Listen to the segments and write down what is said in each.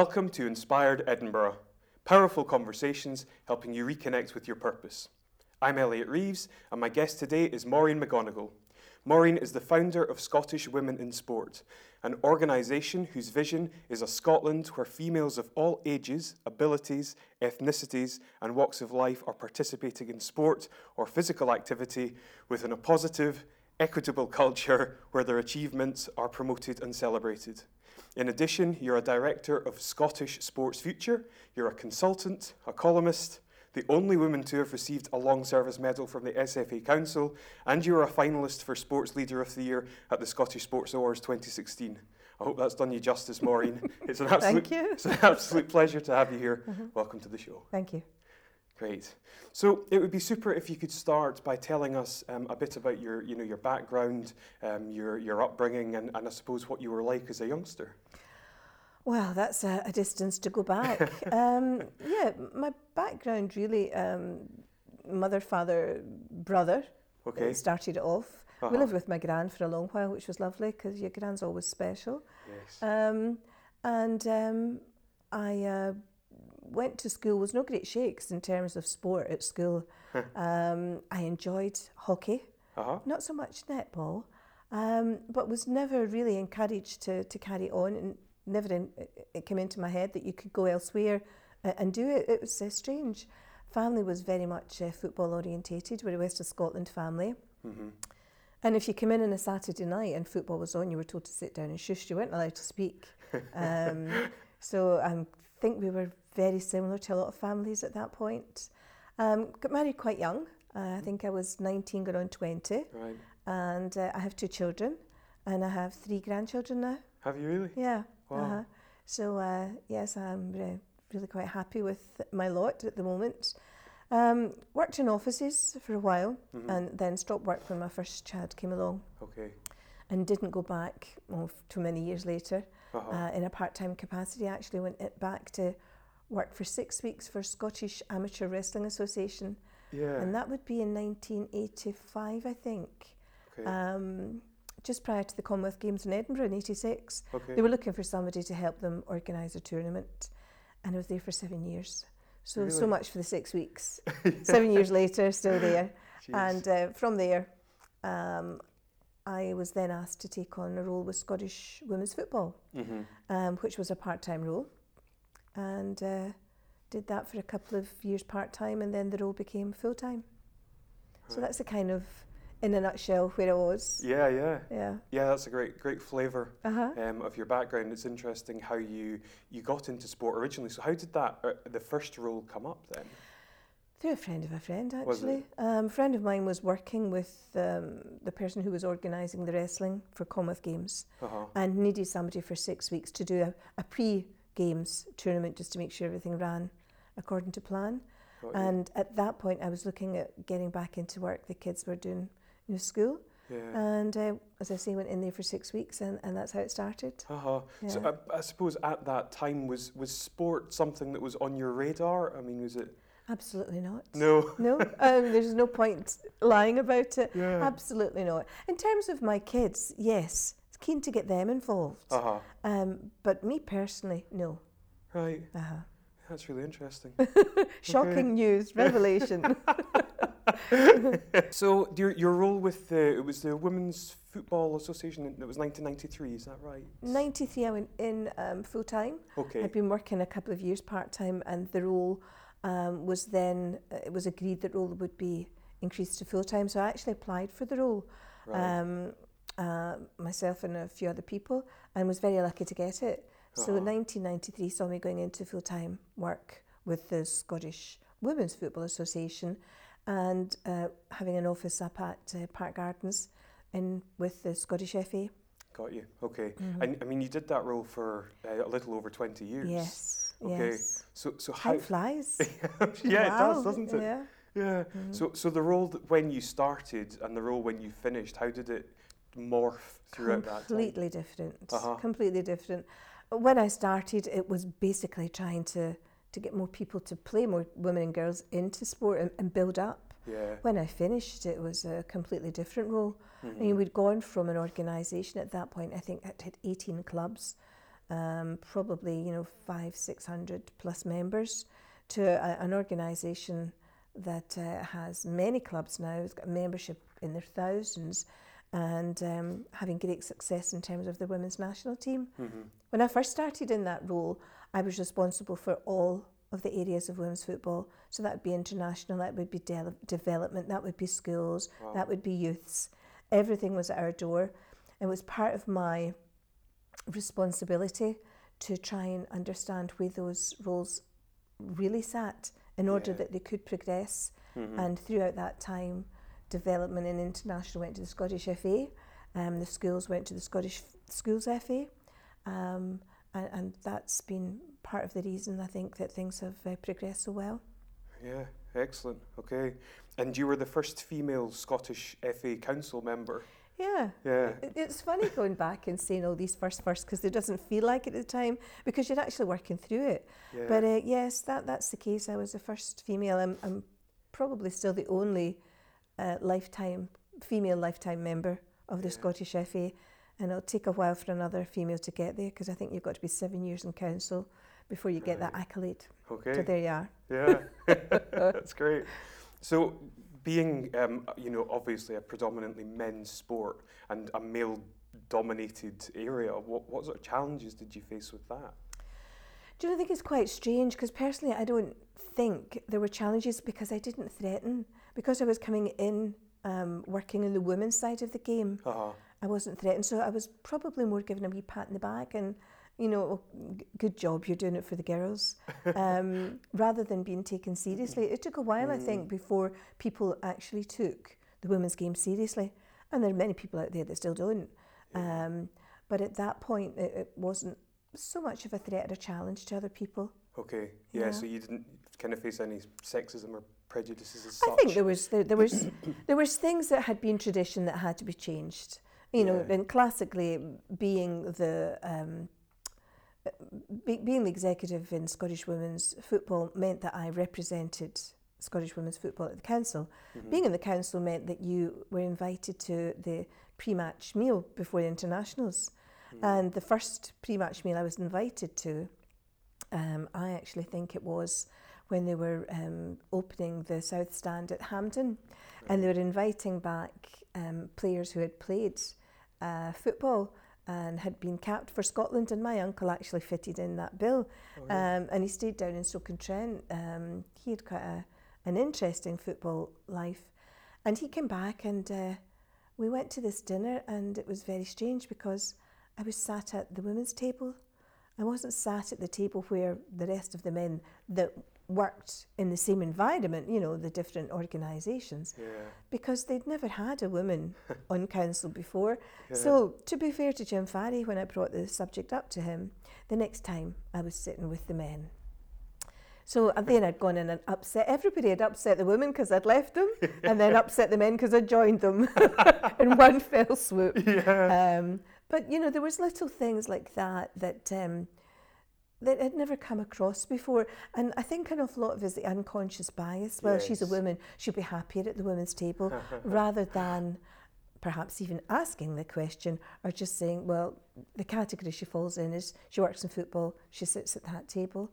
Welcome to Inspired Edinburgh, powerful conversations helping you reconnect with your purpose. I'm Elliot Reeves, and my guest today is Maureen McGonigle. Maureen is the founder of Scottish Women in Sport, an organisation whose vision is a Scotland where females of all ages, abilities, ethnicities, and walks of life are participating in sport or physical activity within a positive, equitable culture where their achievements are promoted and celebrated. In addition, you're a director of Scottish Sports Future, you're a consultant, a columnist, the only woman to have received a long service medal from the SFA Council, and you're a finalist for Sports Leader of the Year at the Scottish Sports Awards 2016. I hope that's done you justice, Maureen. It's an absolute, it's an absolute pleasure to have you here. Mm-hmm. Welcome to the show. Thank you. Great. So it would be super if you could start by telling us um, a bit about your, you know, your background, um, your, your upbringing, and, and I suppose what you were like as a youngster. Well, that's a, a distance to go back. um, yeah, my background really, um, mother, father, brother. Okay. Started off. Uh-huh. We lived with my gran for a long while, which was lovely because your gran's always special. Yes. Um, and um, I uh, went to school, was no great shakes in terms of sport at school. um, I enjoyed hockey, uh-huh. not so much netball, um, but was never really encouraged to, to carry on. And never in, it came into my head that you could go elsewhere and do it. It was uh, strange. Family was very much uh, football orientated. We're a West of Scotland family. Mm-hmm. And if you came in on a Saturday night and football was on, you were told to sit down and shush. You weren't allowed to speak. um, so I think we were very similar to a lot of families at that point. Um, got married quite young. Uh, I think I was 19, going on 20. Right. And uh, I have two children, and I have three grandchildren now. Have you really? Yeah. Wow. Uh-huh. So uh, yes, I'm really, really quite happy with my lot at the moment. Um, worked in offices for a while mm-hmm. and then stopped work when my first child came along. Okay. And didn't go back well, too many years later uh-huh. uh, in a part-time capacity. I actually went back to work for six weeks for Scottish Amateur Wrestling Association. Yeah. And that would be in 1985, I think. Okay. Um, just prior to the Commonwealth Games in Edinburgh in 86. Okay. They were looking for somebody to help them organise a tournament, and I was there for seven years. So, really? so much for the six weeks. seven years later, still there. Jeez. And uh, from there, um, I was then asked to take on a role with Scottish women's football, mm-hmm. um, which was a part time role. And uh, did that for a couple of years part time, and then the role became full time. Right. So that's the kind of in a nutshell where I was. Yeah, yeah, yeah, yeah. That's a great, great flavour uh-huh. um, of your background. It's interesting how you you got into sport originally. So how did that uh, the first role come up then? Through a friend of a friend, actually. Um, a friend of mine was working with um, the person who was organising the wrestling for Commonwealth Games uh-huh. and needed somebody for six weeks to do a, a pre-games tournament just to make sure everything ran according to plan. And at that point, I was looking at getting back into work. The kids were doing you know, school. Yeah. And uh, as I say, went in there for six weeks, and, and that's how it started. Uh-huh. Yeah. So I, I, suppose at that time was was sport something that was on your radar? I mean, was it? Absolutely not. No. no. Um, there's no point lying about it. Yeah. Absolutely not. In terms of my kids, yes, keen to get them involved. Uh-huh. Um, but me personally, no. Right. Uh-huh. That's really interesting. Shocking news, revelation. so your your role with the it was the Women's Football Association. It was 1993. Is that right? 93. I went in um, full time. Okay. I'd been working a couple of years part time, and the role um, was then uh, it was agreed that role would be increased to full time. So I actually applied for the role. Right. Um, uh, myself and a few other people, and was very lucky to get it. So Uh-huh. 1993 saw me going into full time work with the Scottish Women's Football Association and uh, having an office up at uh, Park Gardens in with the Scottish FA. Got you. Okay. And I mean, you did that role for uh, a little over 20 years. Yes. Okay. Yes. So, so how? Time flies. yeah, Wow. it does, doesn't it? Yeah. Yeah. So, so the role that when you started and the role when you finished, how did it morph throughout that? Completely different. Uh-huh. Completely different. When I started, it was basically trying to to get more people to play more women and girls into sport and, and build up. Yeah. When I finished, it was a completely different role. I Mhm. mean, we'd gone from an organisation at that point, I think it had 18 clubs, um, probably you know five, six hundred plus members, to a, an organisation that uh, has many clubs now. It's got membership in their thousands, and um, having great success in terms of the women's national team. Mm-hmm. When I first started in that role, I was responsible for all of the areas of women's football. So that would be international, that would be de- development, that would be schools, Wow. that would be youths. Everything was at our door. It was part of my responsibility to try and understand where those roles really sat in order Yeah. that they could progress. Mhm. And throughout that time, development and international went to the Scottish FA, um, the schools went to the Scottish Schools FA, um, and, and that's been part of the reason I think that things have uh, progressed so well. Yeah, excellent. Okay. And you were the first female Scottish FA Council member. Yeah. Yeah. It- It's funny going back and saying all these first first because it doesn't feel like it at the time because you're actually working through it. Yeah. But uh, yes, that, that's the case. I was the first female. I'm, I'm probably still the only uh, lifetime female lifetime member of the Yeah. Scottish FA, and it'll take a while for another female to get there because I think you've got to be seven years in council before you get that accolade. okay. So there you are. Yeah, that's great. So, being, um, you know, obviously a predominantly men's sport and a male-dominated area, what, what sort of challenges did you face with that? Do you know, I think it's quite strange because personally I don't think there were challenges because I didn't threaten. Because I was coming in um, working in the women's side of the game, Uh-huh. I wasn't threatened. So I was probably more given a wee pat in the back and, you know, "Oh, g- good job, you're doing it for the girls, um, rather than being taken seriously. It took a while, I think, before people actually took the women's game seriously. And there are many people out there that still don't. Yeah. Um, but at that point, it, it wasn't so much of a threat or a challenge to other people. Okay. Yeah, Yeah. So you didn't kind of face any sexism or prejudices as I think there was there, there was there was things that had been tradition that had to be changed. You know, Yeah. and classically being the um, be, being the executive in Scottish women's football meant that I represented Scottish women's football at the council. Mhm. Being in the council meant that you were invited to the pre-match meal before the internationals. Mm. And the first pre-match meal I was invited to, um, I actually think it was when they were um, opening the South Stand at Hampden, and they were inviting back um, players who had played uh, football and had been capped for Scotland. And my uncle actually fitted in that bill, Oh, yeah. um, and he stayed down in Stoke-on-Trent. Um, he had quite a, an interesting football life, and he came back and. Uh, we went to this dinner and it was very strange because I was sat at the women's table. I wasn't sat at the table where the rest of the men that worked in the same environment, you know, the different organisations, yeah. because they'd never had a woman on council before. Yeah. So, to be fair to Jim Farry, when I brought the subject up to him, the next time I was sitting with the men. So then I'd gone in and upset everybody. I'd upset the women because I'd left them, and then upset the men because I'd joined them in one fell swoop. yeah. Um, but you know, there was little things like that that um, that had never come across before, and I think an awful lot of it is the unconscious bias. Well, she's a woman; she'll be happier at the women's table, rather than perhaps even asking the question or just saying, well, the category she falls in is she works in football, she sits at that table.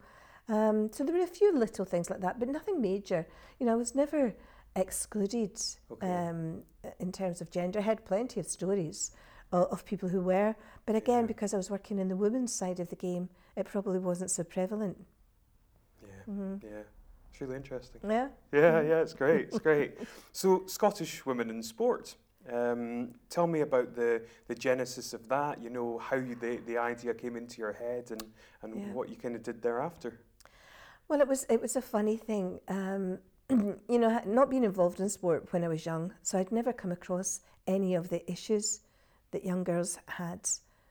Um, so there were a few little things like that, but nothing major. You know, I was never excluded Okay. um, in terms of gender. I had plenty of stories of, people who were, but again, Yeah. because I was working in the women's side of the game, it probably wasn't so prevalent. yeah. hmm Yeah. It's really interesting. Yeah. Yeah, yeah, it's great. It's great. So, Scottish women in sport. Um, tell me about the, the genesis of that. You know how you, the the idea came into your head and and Yeah. what you kind of did thereafter. Well, it was it was a funny thing. Um, you know, not being involved in sport when I was young, so I'd never come across any of the issues that young girls had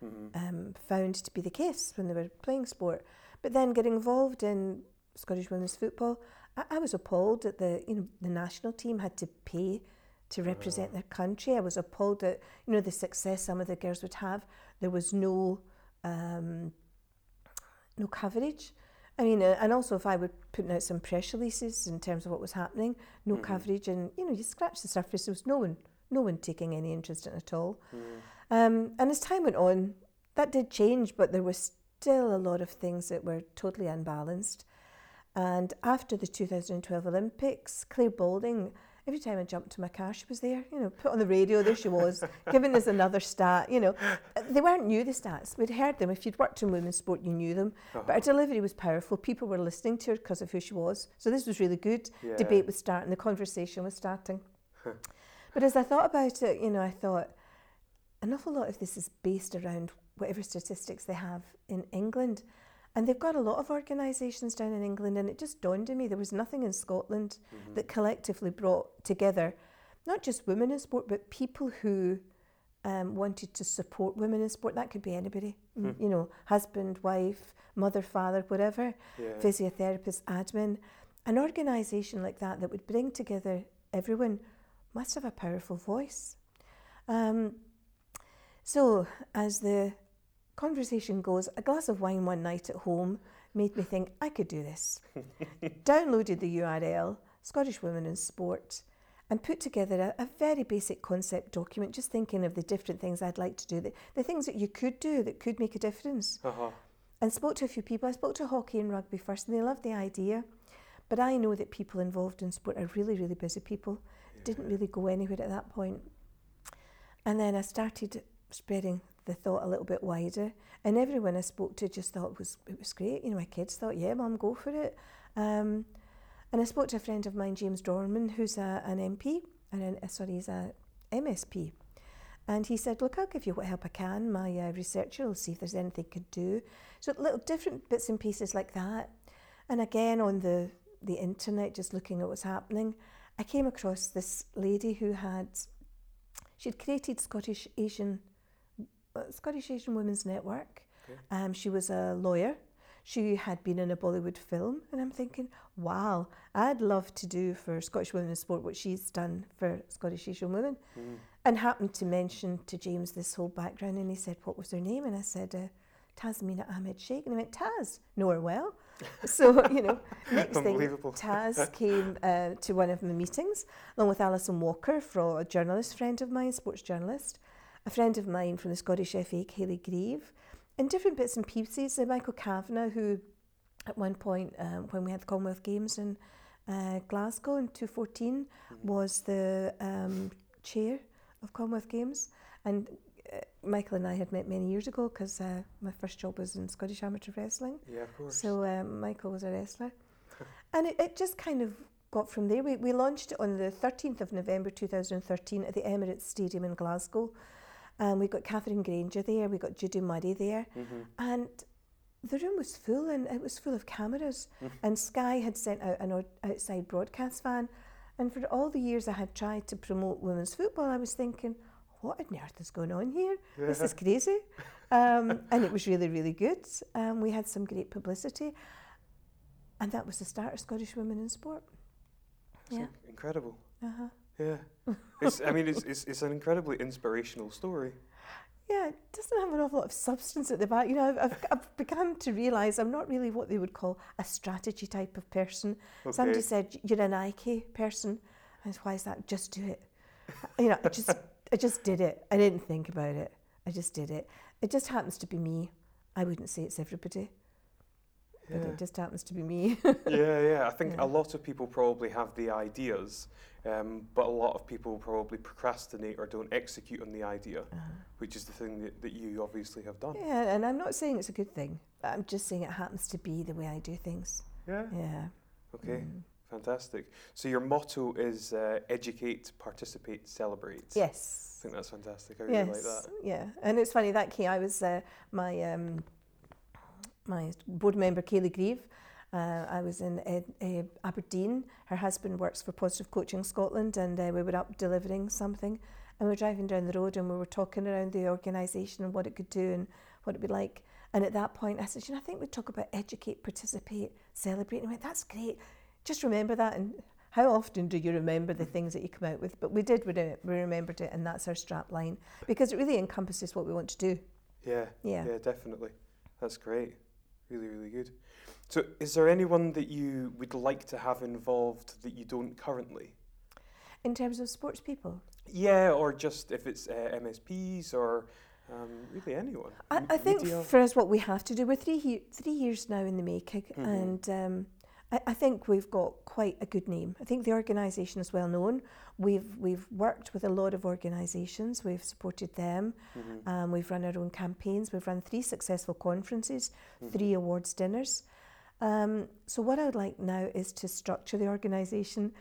hmm um, found to be the case when they were playing sport. But then getting involved in Scottish women's football, I, I was appalled that the you know the national team had to pay to represent Ah. their country. I was appalled at you know the success some of the girls would have. There was no um, no coverage. I mean, uh, and also if I were putting out some press releases in terms of what was happening, no Mhm. coverage, and you know you scratch the surface. There was no one, no one taking any interest in it at all. Mm. Um, and as time went on, that did change, but there was still a lot of things that were totally unbalanced. And after the 2012 Olympics, Clare Balding, every time I jumped to my car, she was there, you know, put on the radio, there she was, giving us another stat, you know. They weren't new, the stats. We'd heard them. If you'd worked in women's sport, you knew them. Uh-huh. But her delivery was powerful. People were listening to her because of who she was. So this was really good. Yeah. Debate was starting, the conversation was starting. But as I thought about it, you know, I thought an awful lot of this is based around whatever statistics they have in England. And they've got a lot of organisations down in England, and it just dawned on me there was nothing in Scotland Mm-hmm. that collectively brought together not just women in sport, but people who um, wanted to support women in sport. That could be anybody, m- you know, husband, wife, mother, father, whatever, Yeah. physiotherapist, admin. An organisation like that that would bring together everyone must have a powerful voice. Um, so, as the conversation goes, a glass of wine one night at home made me think I could do this. Downloaded the URL, Scottish Women in Sport, and put together a, a very basic concept document, just thinking of the different things I'd like to do, the, the things that you could do that could make a difference. Uh-huh. And spoke to a few people. I spoke to hockey and rugby first, and they loved the idea. But I know that people involved in sport are really, really busy people. Didn't really go anywhere at that point. And then I started spreading the thought a little bit wider. And everyone I spoke to just thought it was it was great. You know, my kids thought, yeah, mum, go for it. Um, and I spoke to a friend of mine, James Dornan, who's a, an MP, and an, uh, sorry, he's a MSP. And he said, look, I'll give you what help I can. My uh, researcher will see if there's anything I could do. So little different bits and pieces like that. And again, on the, the internet, just looking at what's happening, I came across this lady who had, she'd created Scottish Asian, uh, Scottish Asian Women's Network. Okay. Um, she was a lawyer. She had been in a Bollywood film, and I'm thinking, wow, I'd love to do for Scottish Women in Sport what she's done for Scottish Asian women. Mm. And happened to mention to James this whole background, and he said, What was her name? And I said, uh, Tasmina Ahmed Sheikh. And I went, Taz, know her well. so, you know, next thing, Taz came uh, to one of my meetings, along with Alison Walker, from a journalist friend of mine, sports journalist, a friend of mine from the Scottish FA, Kaylee Grieve, and different bits and pieces. Uh, Michael Cavanagh, who at one point, um, when we had the Commonwealth Games in uh, Glasgow in 2014, was the um, chair of Commonwealth Games. And Michael and I had met many years ago because uh, my first job was in Scottish Amateur Wrestling. Yeah, of course. So um, Michael was a wrestler. and it, it just kind of got from there. We, we launched it on the 13th of November 2013 at the Emirates Stadium in Glasgow. Um, we got Katherine Grainger there, we got Judy Murray there, Mhm. and the room was full and it was full of cameras. And Sky had sent out an outside broadcast van. And for all the years I had tried to promote women's football, I was thinking, what on earth is going on here? This is crazy. Um, and it was really, really good. Um, we had some great publicity. And that was the start of Scottish Women in Sport. It's Yeah. incredible. Uh-huh. Yeah. It's, I mean, it's, it's, it's an incredibly inspirational story. Yeah, it doesn't have an awful lot of substance at the back. You know, I've, I've, I've begun to realise I'm not really what they would call a strategy type of person. Somebody said, you're an Nike person. And why is that? Just do it. you know, I just, I just did it. I didn't think about it. I just did it. It just happens to be me. I wouldn't say it's everybody, but it just happens to be me. yeah, yeah. I think Yeah. a lot of people probably have the ideas, um, but a lot of people probably procrastinate or don't execute on the idea, which is the thing that, that you obviously have done. yeah, and I'm not saying it's a good thing. I'm just saying it happens to be the way I do things. Yeah. Yeah. Okay. Mm. Fantastic. So your motto is uh, educate, participate, celebrate. Yes. I think that's fantastic. I really yes, like that. yeah, and it's funny that key. I was uh, my um, my board member Kaylee Grieve. Uh, I was in Ed, uh, Aberdeen. Her husband works for Positive Coaching Scotland, and uh, we were up delivering something. And we were driving down the road, and we were talking around the organisation and what it could do and what it'd be like. And at that point, I said, "You know, I think we talk about educate, participate, celebrate." And I went, "That's great. Just remember that." And how often do you remember the things that you come out with? But we did. We, re- we remembered it, and that's our strap line because it really encompasses what we want to do. Yeah. Yeah. Yeah, definitely. That's great. Really, really good. So, is there anyone that you would like to have involved that you don't currently? In terms of sports people, Yeah, or just if it's uh, MSPs or Um, really, anyone. I think media? for us, what we have to do, we're three, he- three years now in the making, Mhm. and um, I, I think we've got quite a good name. I think the organisation is well known. We've we've worked with a lot of organisations. We've supported them. Mhm. Um, we've run our own campaigns. We've run three successful conferences, Mhm. three awards dinners. Um, so what I would like now is to structure the organisation,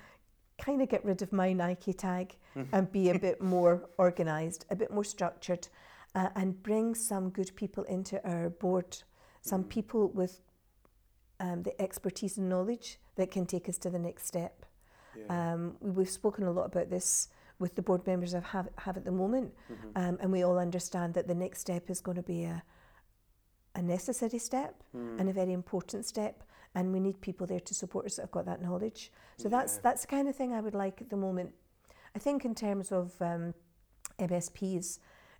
kind of get rid of my Nike tag Mhm. and be a bit more organised, a bit more structured, uh, and bring some good people into our board, some Mhm. people with um, the expertise and knowledge that can take us to the next step. Yeah. Um, we- we've spoken a lot about this with the board members I have, have at the moment, Mhm. um, and we all understand that the next step is going to be a, a necessary step Mm. and a very important step, and we need people there to support us that have got that knowledge. So that's that's the kind of thing I would like at the moment. I think in terms of um, MSPs,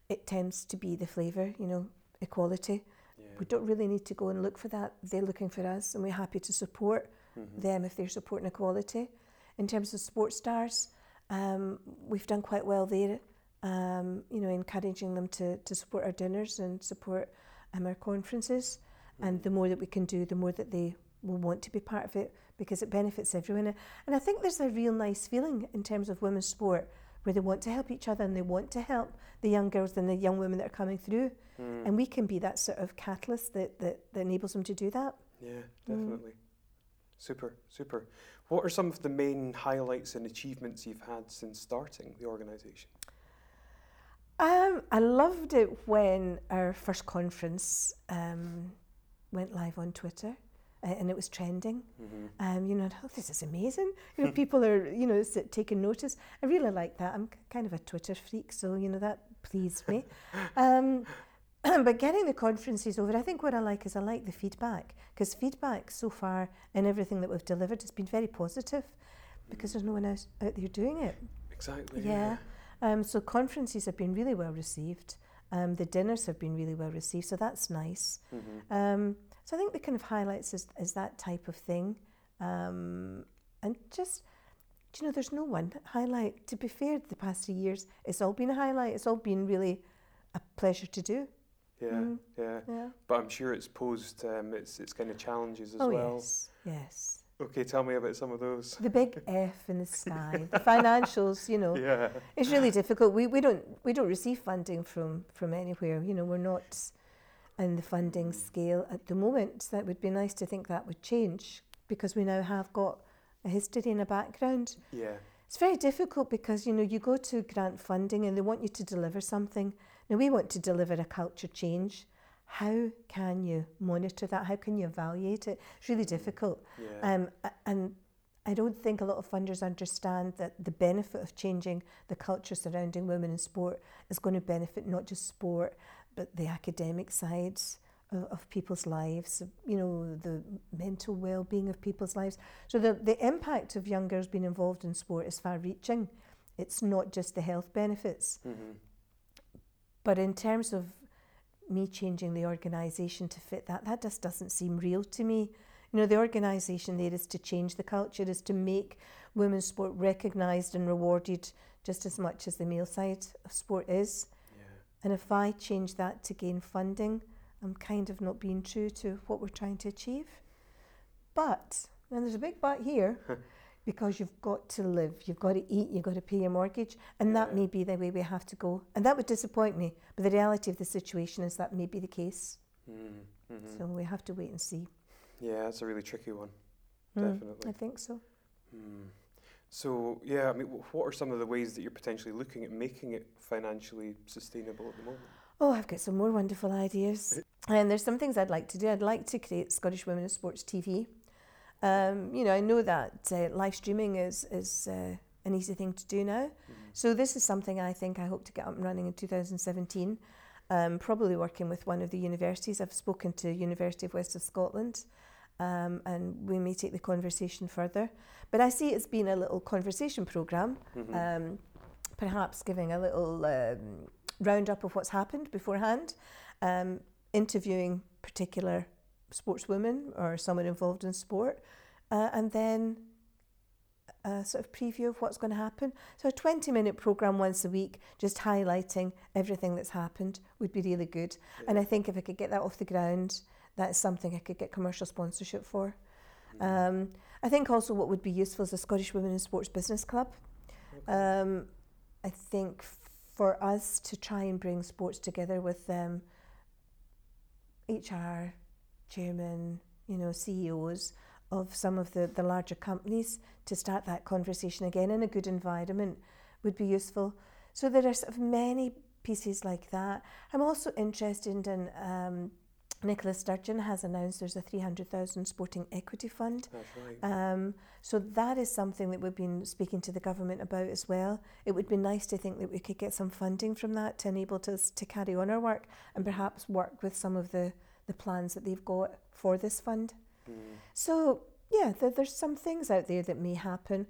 it tends to be the flavour, you know, equality. We don't really need to go and look for that. They're looking for us, and we're happy to support Mhm. them if they're supporting equality. In terms of sports stars, um, we've done quite well there. Um, you know, encouraging them to, to support our dinners and support um, our conferences. And Mhm. the more that we can do, the more that they will want to be part of it because it benefits everyone. And I think there's a real nice feeling in terms of women's sport where they want to help each other and they want to help the young girls and the young women that are coming through. Mm. And we can be that sort of catalyst that, that, that enables them to do that. Yeah, Mm. definitely. Super, super. What are some of the main highlights and achievements you've had since starting the organisation? Um, I loved it when our first conference um, went live on Twitter uh, and it was trending. Mm-hmm. Um, you know, oh, this is amazing. You know, people are, you know, taking notice. I really like that. I'm kind of a Twitter freak, so, you know, that pleased me. um, but getting the conferences over, I think what I like is I like the feedback because feedback so far and everything that we've delivered has been very positive because there's no one else out there doing it. Exactly. Yeah. Um, so conferences have been really well received. Um, the dinners have been really well received, so that's nice. Mm-hmm. Um, so I think the kind of highlights is, is that type of thing. Um, and just, do you know, there's no one highlight. To be fair, the past three years, it's all been a highlight. It's all been really a pleasure to do. Yeah, Mm. yeah. Yeah. But I'm sure it's posed um, its its kind of challenges as oh, well. yes. Yes. Okay, tell me about some of those. The big F in the sky, the financials, you know. Yeah. It's really difficult. We, we don't we don't receive funding from from anywhere. You know, we're not in the funding Mm. scale at the moment. That would be nice to think that would change because we now have got a history and a background. Yeah. It's very difficult because you know you go to grant funding and they want you to deliver something. Now we want to deliver a culture change. How can you monitor that? How can you evaluate it? It's really difficult. Yeah. Um, and I don't think a lot of funders understand that the benefit of changing the culture surrounding women in sport is going to benefit not just sport, but the academic sides of, of people's lives, you know, the mental well-being of people's lives. So the, the impact of young girls being involved in sport is far-reaching. It's not just the health benefits. mm-hmm. But in terms of me changing the organisation to fit that, that just doesn't seem real to me. You know, the organisation there is to change the culture, is to make women's sport recognised and rewarded just as much as the male side of sport is. Yeah. And if I change that to gain funding, I'm kind of not being true to what we're trying to achieve. But, and there's a big but here, because you've got to live, you've got to eat, you've got to pay your mortgage, and that may be the way we have to go. And that would disappoint me, but the reality of the situation is that may be the case. Mm, mhm. So we have to wait and see. Yeah, it's a really tricky one. Mm, Definitely. I think so. Mm. So yeah, I mean, what are some of the ways that you're potentially looking at making it financially sustainable at the moment? Oh, I've got some more wonderful ideas. And there's some things I'd like to do. I'd like to create Scottish Women in Sports TV. Um, you know, I know that uh, live streaming is, is uh, an easy thing to do now. Mhm. So this is something I think I hope to get up and running in 2017. Um, probably working with one of the universities. I've spoken to University of West of Scotland, um, and we may take the conversation further. But I see it's been a little conversation program, Mhm. um, perhaps giving a little um, roundup of what's happened beforehand, um, interviewing particular sportswomen or someone involved in sport, uh, and then a sort of preview of what's going to happen. So a 20 minute program once a week, just highlighting everything that's happened, would be really good. Yeah. And I think if I could get that off the ground, that's something I could get commercial sponsorship for. Um, I think also what would be useful is a Scottish Women in Sports Business Club. Okay. Um, I think for us to try and bring sports together with um, HR, chairman, you know, CEOs of some of the, the larger companies to start that conversation again in a good environment would be useful. So there are sort of many pieces like that. I'm also interested in um, Nicola Sturgeon has announced there's a 300,000 sporting equity fund. That's right. Um, so that is something that we've been speaking to the government about as well. It would be nice to think that we could get some funding from that to enable us to carry on our work and perhaps work with some of the, the plans that they've got for this fund. Mm. So yeah, there, there's some things out there that may happen,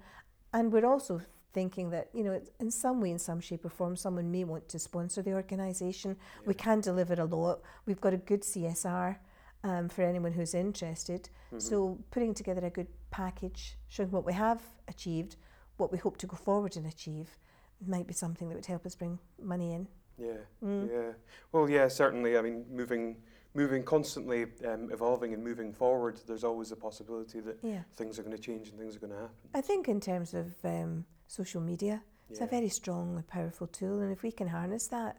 and we're also thinking that you know in some way, in some shape or form, someone may want to sponsor the organisation. We can deliver a lot. We've got a good CSR um, for anyone who's interested. Mhm. So putting together a good package, showing what we have achieved, what we hope to go forward and achieve, might be something that would help us bring money in. Yeah, Mm. yeah. Well, yeah, certainly. I mean, moving, moving constantly, um, evolving and moving forward. There's always a possibility that Yeah, things are going to change and things are going to happen. I think in terms of um, social media, it's yeah. a very strong and powerful tool, and if we can harness that,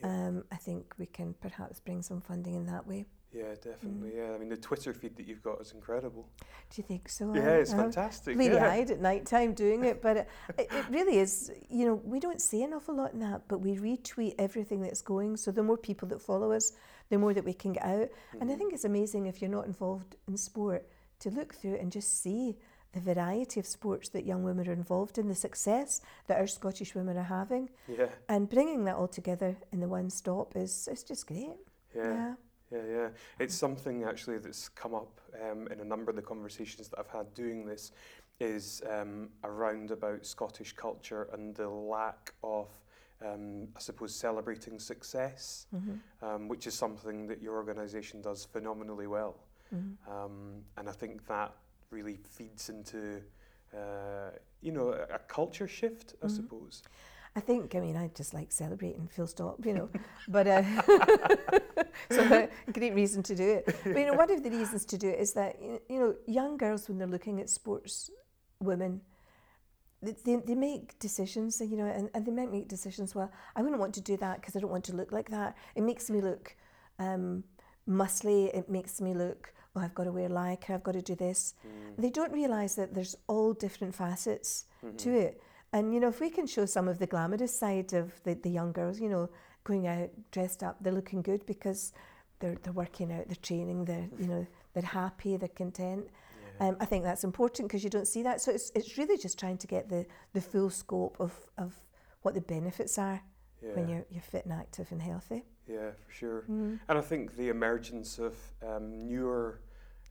yeah. um, I think we can perhaps bring some funding in that way. yeah, definitely. Mm. Yeah, I mean, the Twitter feed that you've got is incredible. Do you think so? yeah, it's I'm fantastic. Yeah. eyed at night time doing it, but it, it, it really is. You know, we don't see an awful lot in that, but we retweet everything that's going. So the more people that follow us, the more that we can get out. And I Mhm. think it's amazing if you're not involved in sport to look through and just see the variety of sports that young women are involved in, the success that our Scottish women are having, Yeah, and bringing that all together in the one stop is it's just great. yeah, yeah, yeah. It's something actually that's come up um, in a number of the conversations that I've had doing this is um, around about Scottish culture and the lack of, um, I suppose, celebrating success. Mhm. um, which is something that your organisation does phenomenally well. Mhm. Um, and I think that really feeds into, uh, you know, a, a culture shift, I Mhm. suppose. I think, I mean, I just like celebrating, full stop, you know. but uh, so a great reason to do it. But you know, one of the reasons to do it is that you know, young girls when they're looking at sports women, they, they, make decisions, you know, and, and they might make decisions. Well, I wouldn't want to do that because I don't want to look like that. It makes me look um, muscly. It makes me look. Oh, I've got to wear lycra. I've got to do this. Mm. They don't realise that there's all different facets Mhm. to it. And you know, if we can show some of the glamorous side of the, the young girls, you know, going out dressed up, they're looking good because they're they're working out, they're training, they're you know, they're happy, they're content. Um, I think that's important because you don't see that. So it's it's really just trying to get the, the full scope of, of what the benefits are yeah. when you're you're fit and active and healthy. yeah, for sure. Mm. And I think the emergence of um, newer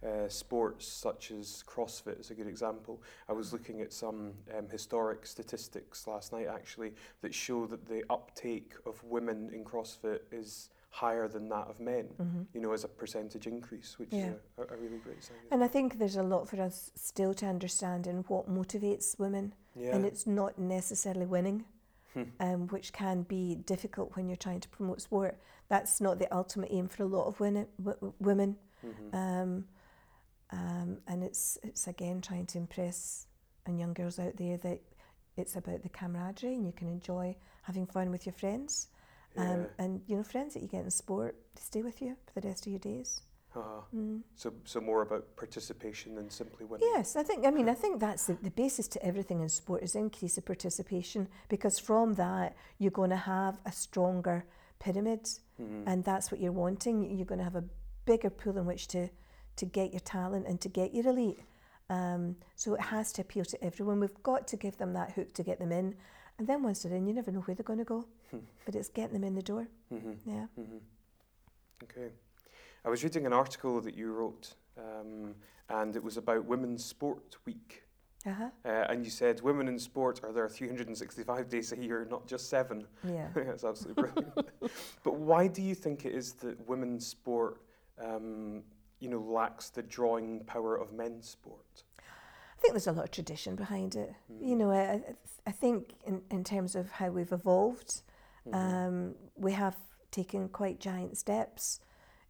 uh, sports such as CrossFit is a good example. I was looking at some um, historic statistics last night actually that show that the uptake of women in CrossFit is higher than that of men, hmm you know, as a percentage increase, which Yeah. is a, a, really great sign. And I think there's a lot for us still to understand in what motivates women. yeah. and it's not necessarily winning, Hmm. um, which can be difficult when you're trying to promote sport. That's not the ultimate aim for a lot of women. W- women, Mhm. um, um, and it's it's again trying to impress and young girls out there that it's about the camaraderie and you can enjoy having fun with your friends. Um, and you know, friends that you get in sport, they stay with you for the rest of your days. Uh-huh. Mm. So, so more about participation than simply winning. Yes, I think. I mean, I think that's the, the basis to everything in sport is increase the participation because from that you're going to have a stronger pyramid, Mhm. and that's what you're wanting. You're going to have a bigger pool in which to to get your talent and to get your elite. Um, so it has to appeal to everyone. We've got to give them that hook to get them in, and then once they're in, you never know where they're going to go. Hmm. but it's getting them in the door. Mhm. Yeah. hmm Okay. I was reading an article that you wrote, um, and it was about Women's Sport Week. Uh huh. Uh, and you said women in sport are there 365 days a year, not just seven. Yeah. That's absolutely brilliant. but why do you think it is that women's sport, um, you know, lacks the drawing power of men's sport? I think there's a lot of tradition behind it. You know, I, I- think in, in terms of how we've evolved, Mhm. um, we have taken quite giant steps.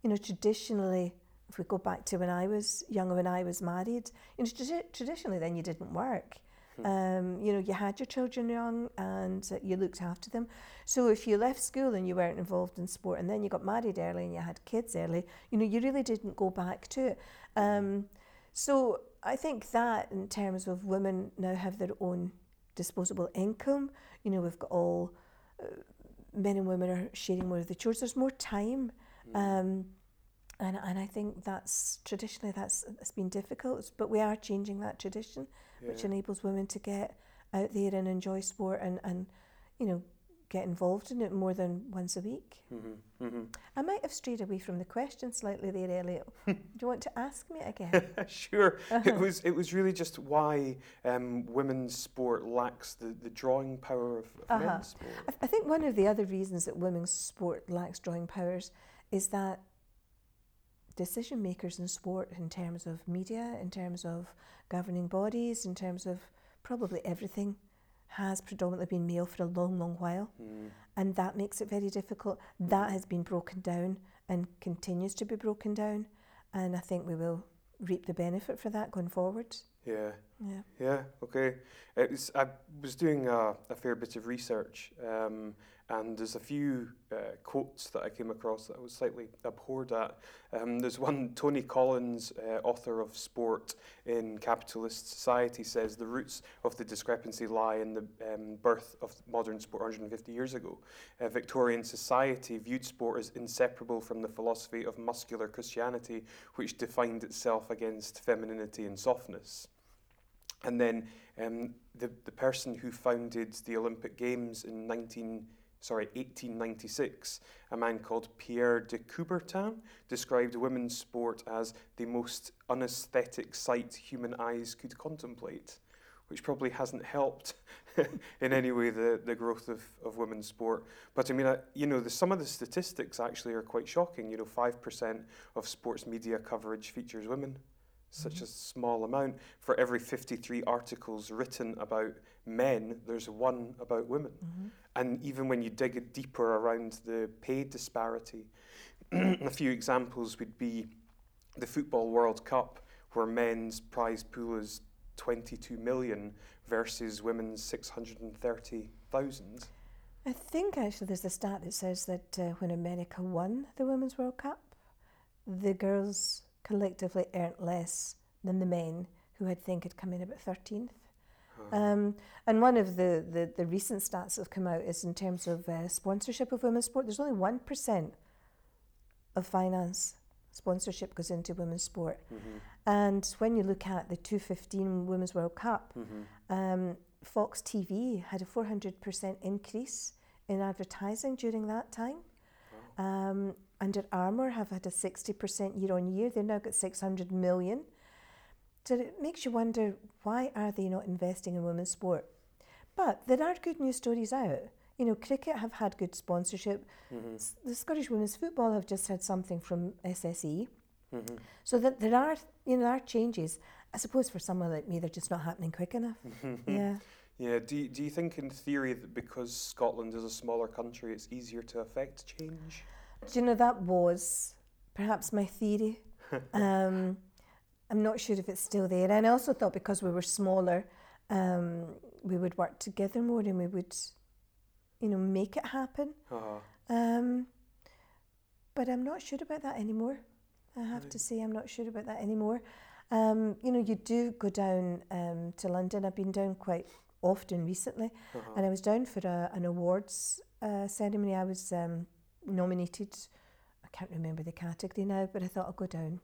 You know, traditionally, if we go back to when I was younger, when I was married, you know, tradi- traditionally then you didn't work. Hmm. Um, you know, you had your children young and uh, you looked after them. So if you left school and you weren't involved in sport, and then you got married early and you had kids early, you know, you really didn't go back to it. Um, so I think that in terms of women now have their own disposable income, you know, we've got all uh, men and women are sharing more of the chores. There's more time. Mm. Um, and, and I think that's traditionally that's it's been difficult, but we are changing that tradition, which enables women to get out there and enjoy sport and, and you know get involved in it more than once a week. Mhm, mhm. I might have strayed away from the question slightly there, Elliot. Do you want to ask me again? sure. Uh-huh. It was it was really just why um, women's sport lacks the, the drawing power of, of Uh-huh. men's sport. I, I think one of the other reasons that women's sport lacks drawing powers is that decision makers in sport, in terms of media, in terms of governing bodies, in terms of probably everything, has predominantly been male for a long, long while. Mm. And that makes it very difficult. That has been broken down and continues to be broken down. And I think we will reap the benefit for that going forward. Yeah. Yeah. Yeah, okay. It was, I was doing a, a fair bit of research, um, and there's a few uh, quotes that I came across that I was slightly abhorred at. Um, there's one, Tony Collins, uh, author of Sport in Capitalist Society, says the roots of the discrepancy lie in the um, birth of modern sport 150 years ago. Uh, Victorian society viewed sport as inseparable from the philosophy of muscular Christianity, which defined itself against femininity and softness. And then um, the, the person who founded the Olympic Games in 19, sorry, 1896, a man called Pierre de Coubertin, described women's sport as the most unesthetic sight human eyes could contemplate, which probably hasn't helped in any way the, the growth of, of women's sport. But I mean, I, you know, the, some of the statistics actually are quite shocking. You know, 5% of sports media coverage features women such a small amount. For every 53 articles written about men, there's one about women. And even when you dig deeper around the pay disparity, a few examples would be the Football World Cup, where men's prize pool is 22 million versus women's 630,000. I think actually there's a stat that says that uh, when America won the Women's World Cup, the girls collectively earned less than the men who I think had come in about 13th. Um, and one of the, the, the recent stats that have come out is in terms of uh, sponsorship of women's sport, there's only 1% of finance sponsorship goes into women's sport. And when you look at the 215 Women's World Cup, um, Fox TV had a 400% increase in advertising during that time. Um, Under Armour have had a 60% year on year. They've now got 600 million. So it makes you wonder why are they not investing in women's sport? But there are good news stories out. You know, cricket have had good sponsorship. Mm-hmm. S- The Scottish women's football have just had something from SSE. Mm-hmm. So that there are, you know, there are changes. I suppose for someone like me, they're just not happening quick enough. yeah. Yeah, do you, do you think in theory that because Scotland is a smaller country, it's easier to affect change? Do you know that was perhaps my theory? um, I'm not sure if it's still there. And I also thought because we were smaller, um, we would work together more and we would, you know, make it happen. Uh, Um, but I'm not sure about that anymore. I have to say, I'm not sure about that anymore. Um, you know, you do go down um, to London. I've been down quite often recently, uh-huh. and I was down for a, an awards uh, ceremony. I was um, nominated. I can't remember the category now, but I thought I'll go down.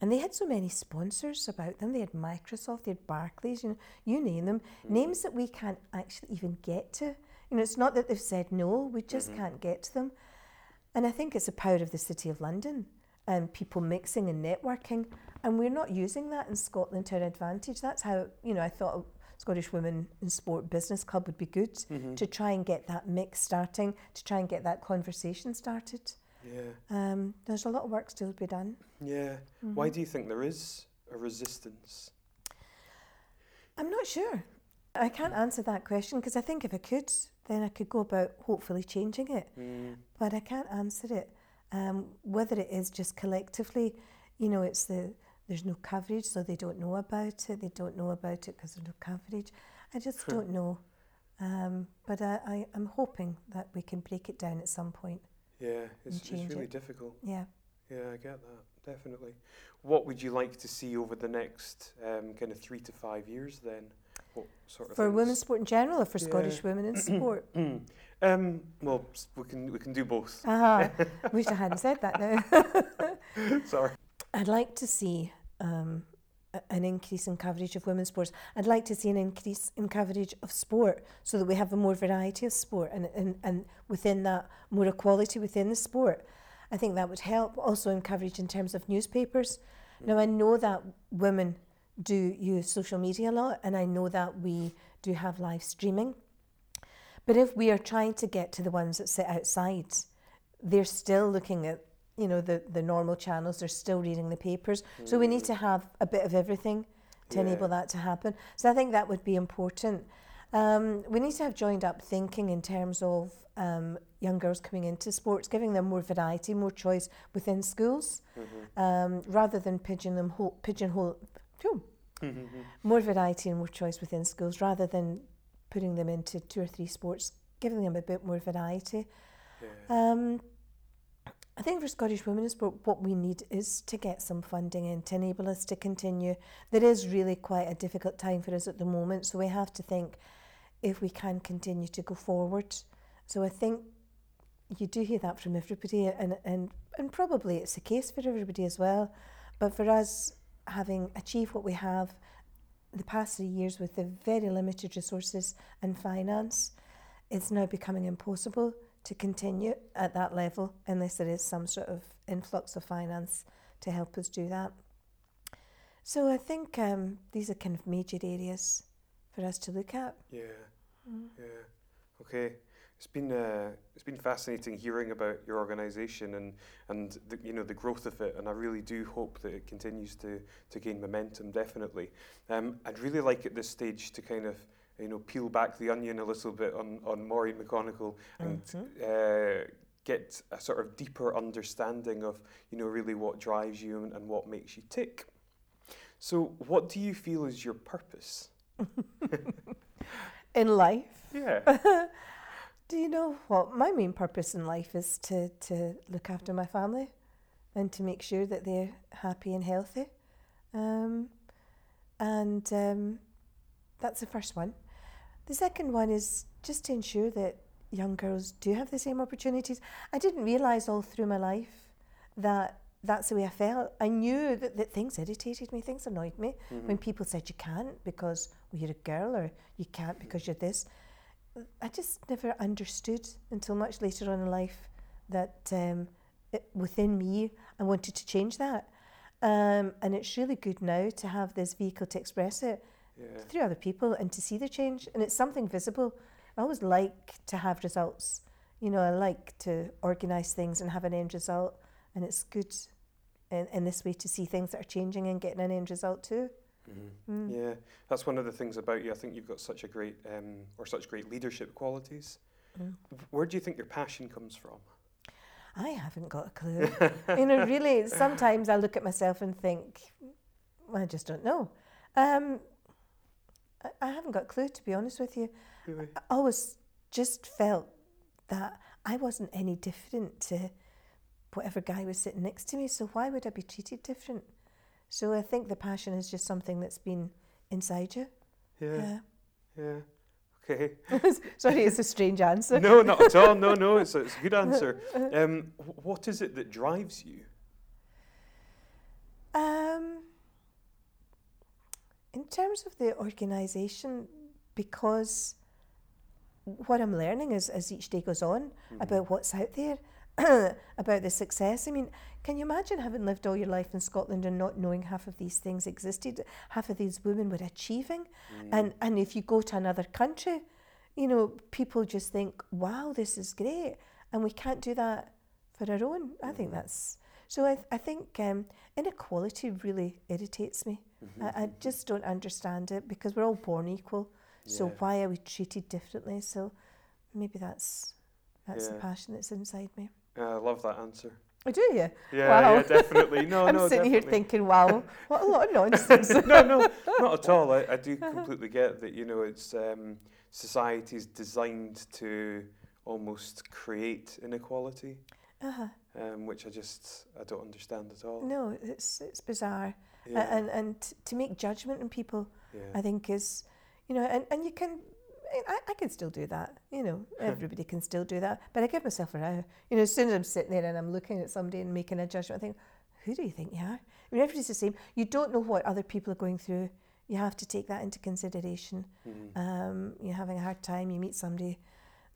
And they had so many sponsors about them. They had Microsoft, they had Barclays, you know, you name them, mm-hmm. names that we can't actually even get to. You know, it's not that they've said no, we just mm-hmm. can't get to them. And I think it's the power of the City of London and people mixing and networking. And we're not using that in Scotland to our advantage. That's how, you know, I thought Scottish Women in Sport Business Club would be good to try and get that mix starting, to try and get that conversation started. Yeah, Um, there's a lot of work still to be done. yeah. Why do you think there is a resistance? I'm not sure. I can't answer that question because I think if I could, then I could go about hopefully changing it. Mm. But I can't answer it. Um, whether it is just collectively, you know, it's the there's no coverage, so they don't know about it. They don't know about it because there's no coverage. I just don't know. Um, but I, I, I'm hoping that we can break it down at some point. Yeah, it's, it's really it. difficult. Yeah. Yeah, I get that, definitely. What would you like to see over the next um, kind of three to five years then? What sort of For things? women's sport in general or for Yeah. Scottish women in sport? um, well, we can we can do both. Aha, wish I hadn't said that now. Sorry. I'd like to see um, an increase in coverage of women's sports. I'd like to see an increase in coverage of sport so that we have a more variety of sport and, and, and within that, more equality within the sport. I think that would help. Also, in coverage in terms of newspapers. Now, I know that women do use social media a lot, and I know that we do have live streaming. But if we are trying to get to the ones that sit outside, they're still looking at you know the, the normal channels they're still reading the papers. So we need to have a bit of everything to Yeah. enable that to happen. So i think that would be important. Um, we need to have joined up thinking in terms of um, young girls coming into sports giving them more variety more choice within schools um, rather than pigeon them hole, pigeonhole phew, more variety and more choice within schools rather than putting them into two or three sports giving them a bit more variety. Yeah. I think for Scottish Women in Sport, what we need is to get some funding in to enable us to continue. There is really quite a difficult time for us at the moment, so we have to think if we can continue to go forward. So I think you do hear that from everybody, and, and, and probably it's the case for everybody as well. But for us, having achieved what we have the past three years with the very limited resources and finance, it's now becoming impossible to continue at that level unless there is some sort of influx of finance to help us do that. So I think um, these are kind of major areas for us to look at. Yeah. Yeah. Okay. It's been uh, it's been fascinating hearing about your organisation and and the, you know the growth of it, and I really do hope that it continues to to gain momentum. Definitely. Um, I'd really like at this stage to kind of you know peel back the onion a little bit on on Maureen McGonigle and uh, get a sort of deeper understanding of you know really what drives you and, and what makes you tick. So, what do you feel is your purpose? In life, Yeah. do you know what my main purpose in life is to, to look after my family and to make sure that they're happy and healthy. Um, and um, that's the first one. The second one is just to ensure that young girls do have the same opportunities. I didn't realise all through my life that that's the way I felt. I knew that, that things irritated me, things annoyed me when people said you can't because well, you're a girl or you can't because you're this. I just never understood until much later on in life that um, it, within me I wanted to change that. Um, and it's really good now to have this vehicle to express it Yeah. through other people and to see the change. And it's something visible. I always like to have results. You know, I like to organise things and have an end result. And it's good in, in this way to see things that are changing and getting an end result too. Mm. Yeah, that's one of the things about you. I think you've got such a great um, or such great leadership qualities. Mm. Where do you think your passion comes from? I haven't got a clue. you know, really, sometimes I look at myself and think, I just don't know. Um, I, haven't got a clue, to be honest with you. Really? I always just felt that I wasn't any different to whatever guy was sitting next to me, so why would I be treated different? So I think the passion is just something that's been inside you. Yeah. Yeah. Okay. Sorry, it's a strange answer. no, not at all. No, no, it's a, it's a good answer. Um, what is it that drives you? Um, in terms of the organisation, because what I'm learning is as each day goes on mm-hmm. about what's out there, about the success. I mean, can you imagine having lived all your life in Scotland and not knowing half of these things existed? Half of these women were achieving, mm. and and if you go to another country, you know, people just think, "Wow, this is great," and we can't do that for our own. I think mm. that's so. I, I think um, inequality really irritates me. I, I just don't understand it because we're all born equal. So why are we treated differently? So maybe that's that's the passion that's inside me. Uh, I love that answer. Oh, do you? Yeah, Wow. yeah, definitely. No, I'm no, sitting here thinking, wow, what a lot of nonsense. no, no, not at all. I, I do completely get that. You know, it's um, society's designed to almost create inequality, uh-huh. um, which I just I don't understand at all. No, it's it's bizarre. Yeah, And and to make judgment on people, yeah. I think is, you know, and, and you can, I, I can still do that, you know, everybody can still do that. But I give myself a row. You know, as soon as I'm sitting there and I'm looking at somebody and making a judgment, I think, who do you think you are? I mean, everybody's the same. You don't know what other people are going through. You have to take that into consideration. Mhm. Um, you're having a hard time, you meet somebody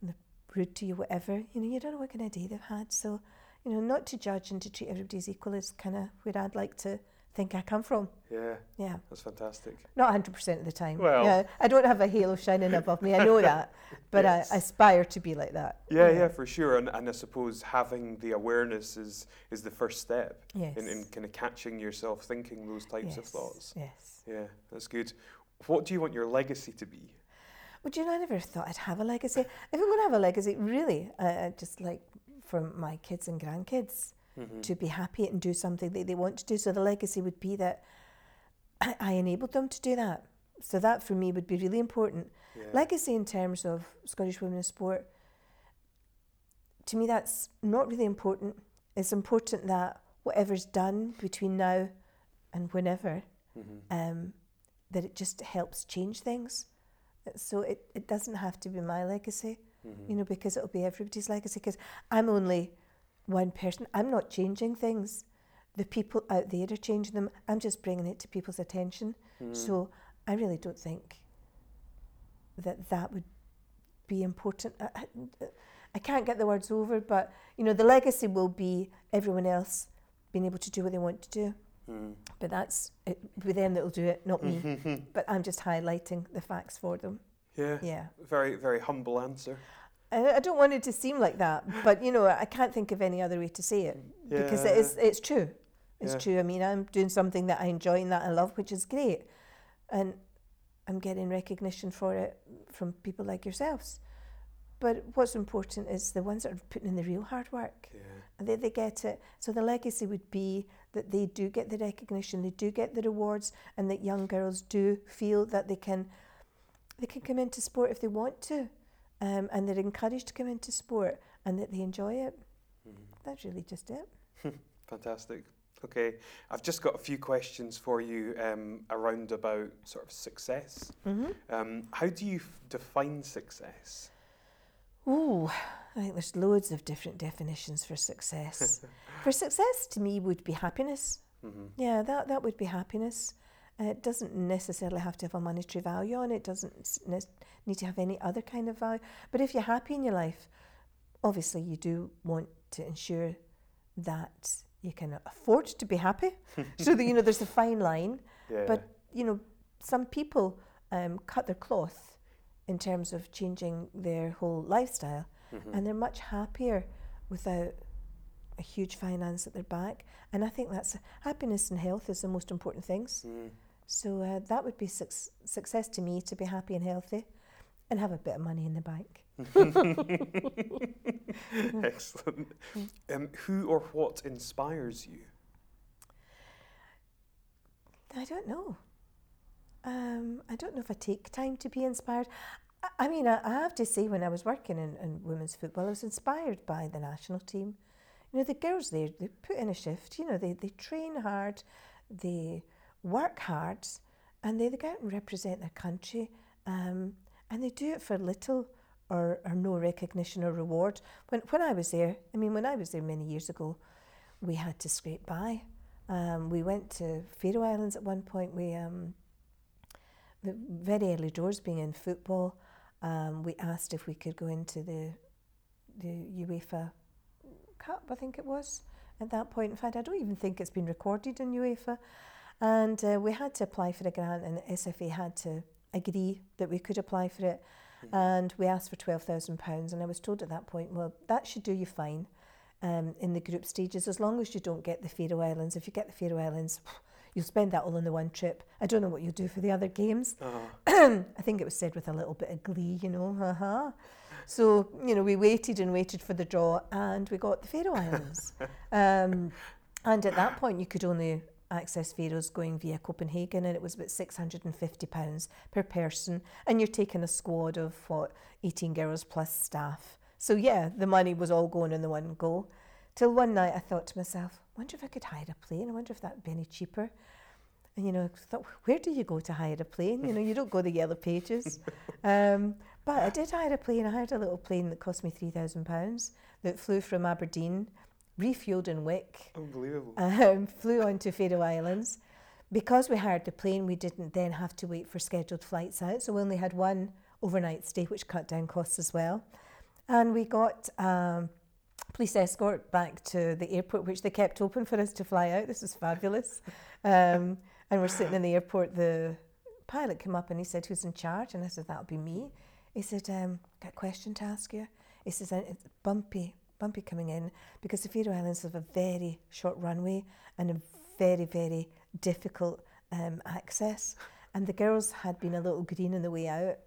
and they're rude to you, whatever, you know, you don't know what kind of day they've had. So, you know, not to judge and to treat everybody as equal is kind of where I'd like to think I come from. yeah, Yeah. that's fantastic. Not 100% of the time. Well- yeah, I don't have a halo shining above me. I know that. But Yes. I aspire to be like that. Yeah, yeah, for sure. And, and I suppose having the awareness is is the first step Yes. in, in kind of catching yourself thinking those types yes. of thoughts. Yes. Yeah, that's good. What do you want your legacy to be? Well, do you know, I never thought I'd have a legacy. If I'm going to have a legacy, really, uh, uh, just like for my kids and grandkids, Mhm. to be happy and do something that they want to do. So the legacy would be that I, I enabled them to do that. So that for me would be really important. Yeah. Legacy in terms of Scottish women in sport, to me, that's not really important. It's important that whatever's done between now and whenever, Mhm. um, that it just helps change things. So it, it doesn't have to be my legacy, Mhm. you know, because it'll be everybody's legacy. Because I'm only one person. I'm not changing things. The people out there are changing them. I'm just bringing it to people's attention. Mhm. So I really don't think that that would be important. I, I, I can't get the words over, but you know, the legacy will be everyone else being able to do what they want to do. Mhm. But that's it, with them that'll do it, not me. But I'm just highlighting the facts for them. Yeah. Yeah. Very, very humble answer. I, I don't want it to seem like that, but you know, I can't think of any other way to say it because it Yeah. is, it's true. It's Yeah. true. I mean, I'm doing something that I enjoy and that I love, which is great. And I'm getting recognition for it from people like yourselves. But what's important is the ones that are putting in the real hard work. Yeah. And they, they get it. So the legacy would be that they do get the recognition, they do get the rewards, and that young girls do feel that they can they can come into sport if they want to. Um, and they're encouraged to come into sport and that they enjoy it. Mhm. That's really just it. Fantastic. Okay, I've just got a few questions for you um, around about sort of success. Mm-hmm. Um, how do you f- define success? Ooh, I think there's loads of different definitions for success. for success, to me, would be happiness. hmm Yeah, that, that would be happiness. Uh, it doesn't necessarily have to have a monetary value on it. It doesn't ne- need to have any other kind of value. But if you're happy in your life, obviously you do want to ensure that you can afford to be happy. so that you know there's a fine line. Yeah. But you know, some people um, cut their cloth in terms of changing their whole lifestyle, Mhm. and they're much happier without a huge finance at their back. And I think that's happiness and health is the most important things. Mm. So uh, that would be suc- success to me to be happy and healthy, and have a bit of money in the bank. Excellent. Um, who or what inspires you? I don't know. Um, I don't know if I take time to be inspired. I, I mean, I, I have to say, when I was working in, in women's football, I was inspired by the national team. You know, the girls there, they put in a shift, you know, they, they train hard, they work hard, and they, they go out and represent their country. Um, and they do it for little or, or no recognition or reward. When, when I was there, I mean, when I was there many years ago, we had to scrape by. Um, we went to Faroe Islands at one point. We um, the very early doors being in football. Um, we asked if we could go into the the UEFA Cup. I think it was at that point. In fact, I don't even think it's been recorded in UEFA. And uh, we had to apply for a grant, and SFA had to agree that we could apply for it. And we asked for twelve thousand pounds, and I was told at that point, well, that should do you fine um, in the group stages as long as you don't get the Faroe Islands. If you get the Faroe Islands, you'll spend that all on the one trip. I don't know what you'll do for the other games. Uh, I think it was said with a little bit of glee, you know, haha. So, you know, we waited and waited for the draw and we got the Faroe Islands. um, and at that point, you could only access Faroes going via Copenhagen and it was about £650 per person. And you're taking a squad of, what, 18 girls plus staff. So, yeah, the money was all going in the one go. Till one night I thought to myself, wonder if I could hire a plane. I wonder if that would be any cheaper. And you know, I thought, where do you go to hire a plane? You know, you don't go the yellow pages. Um, but I did hire a plane. I hired a little plane that cost me three thousand pounds that flew from Aberdeen, refueled in Wick, unbelievable. um, flew on to Faroe Islands. Because we hired the plane, we didn't then have to wait for scheduled flights out. So we only had one overnight stay, which cut down costs as well. And we got um, police escort back to the airport, which they kept open for us to fly out. This was fabulous. Um, and we're sitting in the airport. The pilot came up and he said, "Who's in charge?" And I said, "That'll be me." He said, um, "Got a question to ask you." He says, "It's bumpy, bumpy coming in because the Faroe Islands have a very short runway and a very, very difficult um, access." And the girls had been a little green on the way out.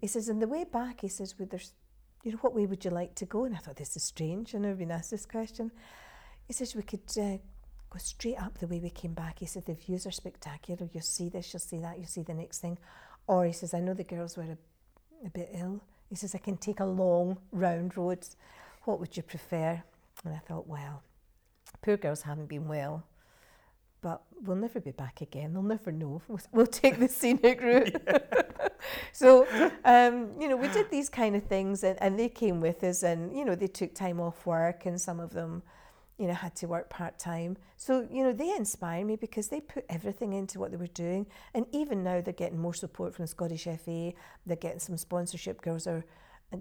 He says, "On the way back," he says, well, "There's you know, what way would you like to go? And I thought, this is strange. I've never been asked this question. He says, we could uh, go straight up the way we came back. He said, the views are spectacular. You'll see this, you'll see that, you'll see the next thing. Or he says, I know the girls were a, a bit ill. He says, I can take a long round road. What would you prefer? And I thought, well, poor girls haven't been well but we'll never be back again. They'll never know. We'll, we'll take the scenic route. so, um, you know, we did these kind of things and, and they came with us and, you know, they took time off work and some of them, you know, had to work part time. So, you know, they inspire me because they put everything into what they were doing. And even now they're getting more support from the Scottish FA, they're getting some sponsorship. Girls are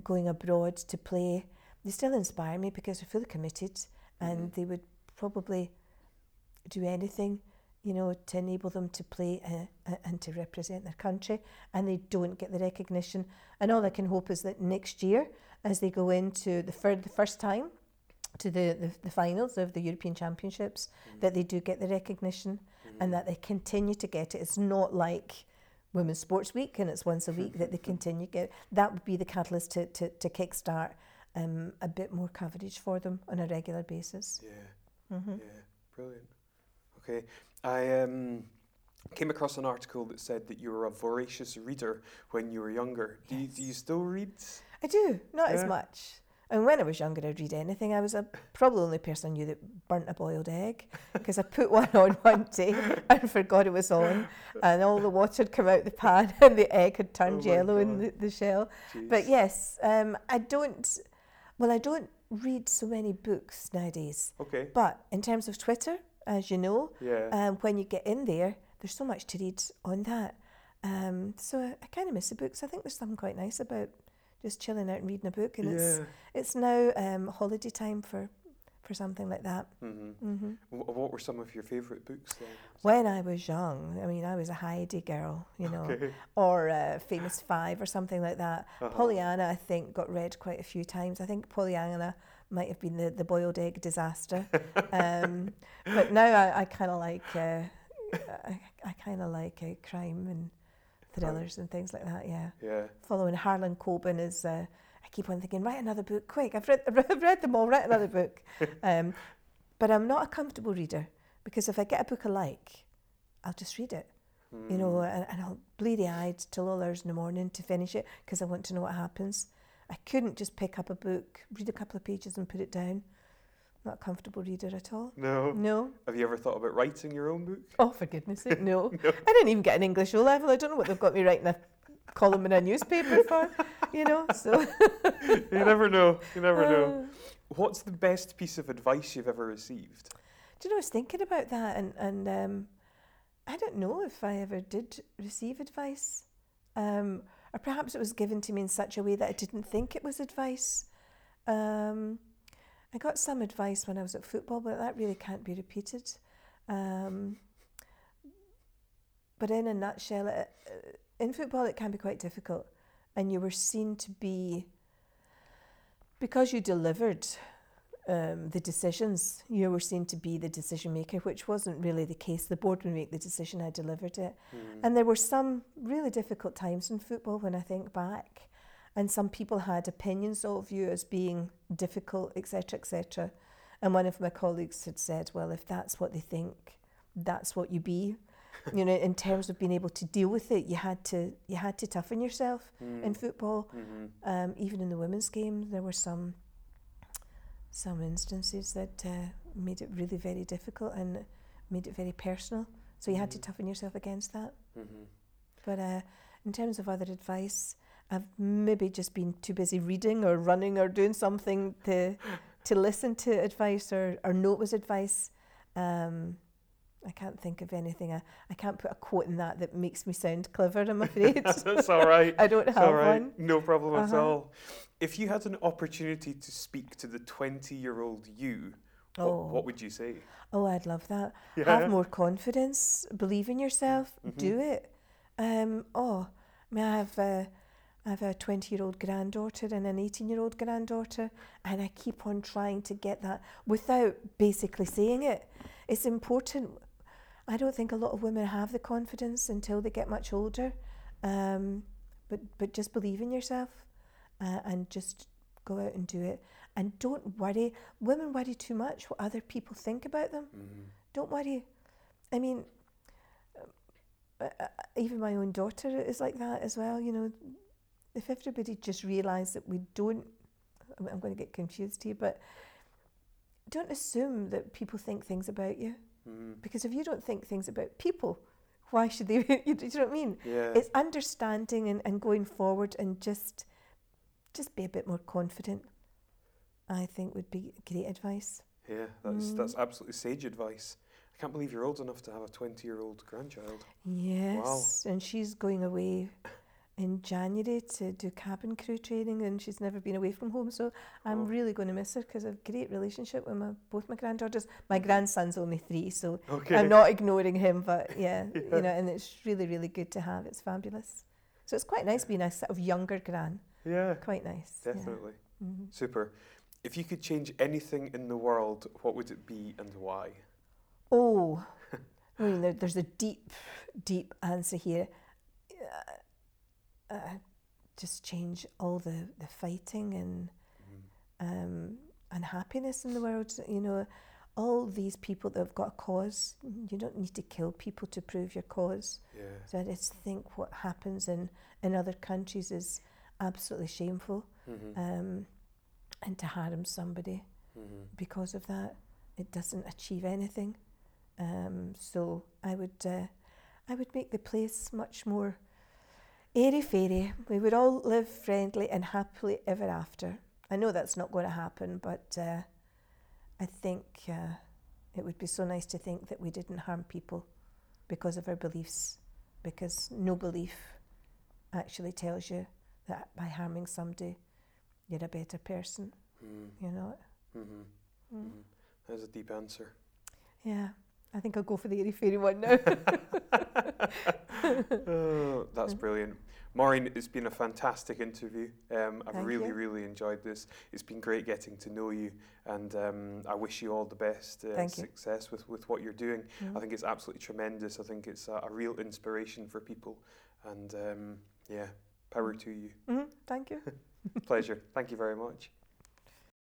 going abroad to play. They still inspire me because they're fully committed and mm-hmm. they would probably do anything, you know, to enable them to play uh, uh, and to represent their country, and they don't get the recognition. And all I can hope is that next year, as they go into the, fir- the first time to the, the, the, finals of the European Championships, mm. that they do get the recognition mm. and that they continue to get it. It's not like Women's Sports Week and it's once a week that they continue to get. That would be the catalyst to, to, to kickstart um, a bit more coverage for them on a regular basis. Yeah, mm-hmm. yeah, brilliant. Okay, I um, came across an article that said that you were a voracious reader when you were younger. Do, yes. you, do you still read? I do, not yeah. as much. And when I was younger, I'd read anything. I was a, probably the only person I knew that burnt a boiled egg because I put one on one day and forgot it was on, and all the water had come out the pan and the egg had turned oh yellow in the, the shell. Jeez. But yes, um, I don't. Well, I don't read so many books nowadays. Okay. But in terms of Twitter, as you know. Yeah. Um, when you get in there, there's so much to read on that. Um, so I, I kind of miss the books. I think there's something quite nice about just chilling out and reading a book, and yeah. it's it's now um, holiday time for for something like that. Mm-hmm. Mm-hmm. what were some of your favourite books? Then? When I was young, I mean, I was a Heidi girl, you know, okay. or uh, Famous Five or something like that. Uh-huh. Pollyanna, I think, got read quite a few times. I think Pollyanna might have been the, the boiled egg disaster. um, but now I, I kind of like uh, I, I kind of like uh, crime and thrillers and things like that. Yeah. Yeah. Following Harlan Coben is. Uh, I keep on thinking, write another book, quick! I've read, I've read them all. Write another book. Um, but I'm not a comfortable reader because if I get a book I like, I'll just read it. Mm. You know, hmm. and, and I'll bleedy eyed till all hours in the morning to finish it because I want to know what happens. I couldn't just pick up a book, read a couple of pages, and put it down. Not a comfortable reader at all. No. No. Have you ever thought about writing your own book? Oh, for goodness sake, no. no. I didn't even get an English O level. I don't know what they've got me writing a column in a newspaper for, you know. So. you never know. You never uh, know. What's the best piece of advice you've ever received? Do you know, I was thinking about that, and and um, I don't know if I ever did receive advice. Um, or perhaps it was given to me in such a way that I didn't think it was advice. Um, I got some advice when I was at football, but that really can't be repeated. Um, but in a nutshell, uh, in football, it can be quite difficult, and you were seen to be because you delivered um, the decisions. You were seen to be the decision maker, which wasn't really the case. The board would make the decision, I delivered it. Mm. And there were some really difficult times in football when I think back. And some people had opinions of you as being difficult, etc., etc. And one of my colleagues had said, well, if that's what they think, that's what you be. You know, in terms of being able to deal with it, you had to you had to toughen yourself Mm. in football. Mhm. Um, even in the women's game, there were some some instances that uh, made it really very difficult and made it very personal. So you had to Mhm. toughen yourself against that. Mhm. But uh, in terms of other advice, I've maybe just been too busy reading or running or doing something to to listen to advice or, or know it was advice. Um, I can't think of anything. I, I can't put a quote in that that makes me sound clever, I'm afraid. That's all right. I don't It's have all right. one. No problem at Uh-huh. all. If you had an opportunity to speak to the 20 year old you, what, Oh. what would you say? Oh, I'd love that. Yeah. Have more confidence, believe in yourself, Mhm. do it. Um, oh, I mean, I have a, I have a 20 year old granddaughter and an 18 year old granddaughter, and I keep on trying to get that without basically saying it. It's important. I don't think a lot of women have the confidence until they get much older, um, but but just believe in yourself, uh, and just go out and do it. And don't worry. Women worry too much what other people think about them Mhm. don't worry. I mean, uh, uh, even my own daughter is like that as well. You know, if everybody just realised that we don't, I'm going to get confused here, but don't assume that people think things about you. Mhm. Because if you don't think things about people, why should they? you, do you know what I mean? Yeah. It's understanding and, and going forward and just, just be a bit more confident. I think would be great advice. yeah, that's, Mm. that's absolutely sage advice. I can't believe you're old enough to have a 20 year old grandchild. Yes, wow. and she's going away in January to do cabin crew training, and she's never been away from home. So I'm Oh. really going to miss her because I've a great relationship with my both my granddaughters. My grandson's only three, so Okay. I'm not ignoring him. But yeah, Yeah. you know, and it's really really good to have. It's fabulous. So it's quite nice being a sort of younger gran. Yeah, Quite nice. yeah. definitely. Mhm. Super. If you could change anything in the world, what would it be and why? Oh, I mean, there, there's a deep, deep answer here. Uh, just change all the, the fighting and Mhm. um, unhappiness in the world. You know, all these people that have got a cause, you don't need to kill people to prove your cause. Yeah. So I just think what happens in, in other countries is absolutely shameful. Mhm. Um, and to harm somebody Mhm. because of that, it doesn't achieve anything. Um, so I would, uh, I would make the place much more airy fairy. We would all live friendly and happily ever after. I know that's not going to happen, but uh, I think uh, it would be so nice to think that we didn't harm people because of our beliefs, because no belief actually tells you that by harming somebody, you're a better person. Mhm. You know. Mhm. Mm. Mhm. That's a deep answer. Yeah, I think I'll go for the airy fairy one now. oh, that's brilliant. Maureen, it's been a fantastic interview. Um, I've Thank really, you. really enjoyed this. It's been great getting to know you, and um, I wish you all the best uh, success with, with what you're doing. Mm. I think it's absolutely tremendous. I think it's a, a real inspiration for people, and um, yeah, power to you. Mhm, Thank you. Pleasure. Thank you very much.